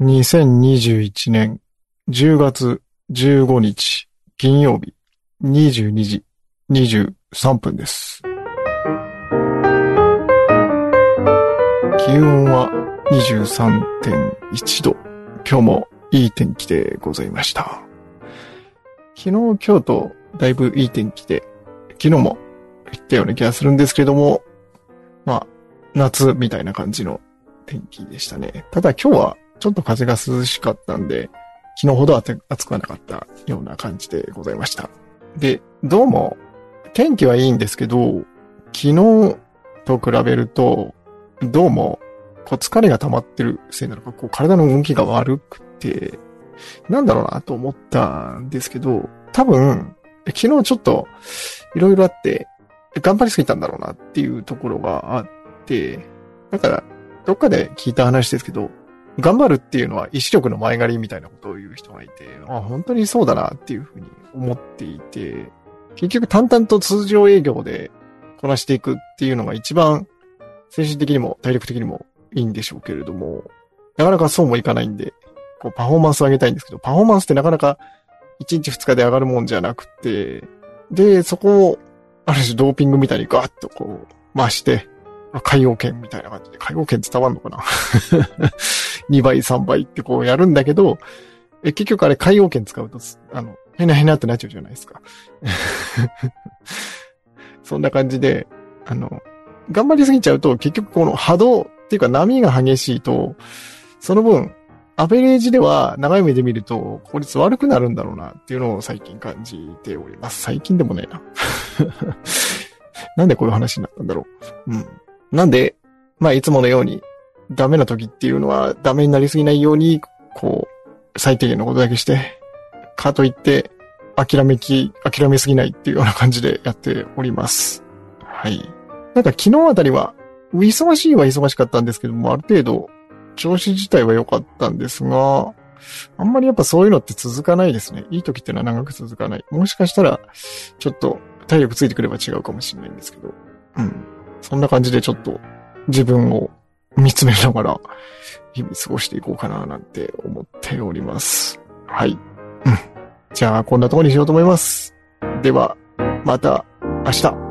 2021年10月15日金曜日22時23分です。気温は23.1度。今日もいい天気でございました。昨日、今日とだいぶいい天気で、昨日も言ったような気がするんですけども、まあ、夏みたいな感じの天気でしたね。ただ今日はちょっと風が涼しかったんで、昨日ほど暑くはなかったような感じでございました。で、どうも、天気はいいんですけど、昨日と比べると、どうも、こう疲れが溜まってるせいなのか、こう体の動きが悪くて、なんだろうなと思ったんですけど、多分、昨日ちょっといろいろあって、頑張りすぎたんだろうなっていうところがあって、だから、どっかで聞いた話ですけど、頑張るっていうのは意志力の前借りみたいなことを言う人がいて、あ、本当にそうだなっていうふうに思っていて、結局淡々と通常営業でこなしていくっていうのが一番精神的にも体力的にもいいんでしょうけれども、なかなかそうもいかないんで、こうパフォーマンスを上げたいんですけど、パフォーマンスってなかなか1日2日で上がるもんじゃなくて、で、そこをある種ドーピングみたいにガーッとこう回して、海洋圏みたいな感じで、海洋圏伝わんのかな ?2 倍、3倍ってこうやるんだけど、え結局あれ海洋圏使うと、あの、へなへなってなっちゃうじゃないですか。そんな感じで、あの、頑張りすぎちゃうと結局この波動っていうか波が激しいと、その分、アベレージでは長い目で見ると効率悪くなるんだろうなっていうのを最近感じております。最近でもねえな。なんでこういう話になったんだろう。うん。なんで、まあいつものようにダメな時っていうのはダメになりすぎないように、こう、最低限のことだけして、かといって諦めき、諦めすぎないっていうような感じでやっております。はい。なんか昨日あたりは、忙しいは忙しかったんですけども、ある程度、調子自体は良かったんですが、あんまりやっぱそういうのって続かないですね。いい時ってのは長く続かない。もしかしたら、ちょっと体力ついてくれば違うかもしれないんですけど。うん。そんな感じでちょっと自分を見つめながら日々過ごしていこうかななんて思っております。はい。うん。じゃあこんなとこにしようと思います。では、また明日。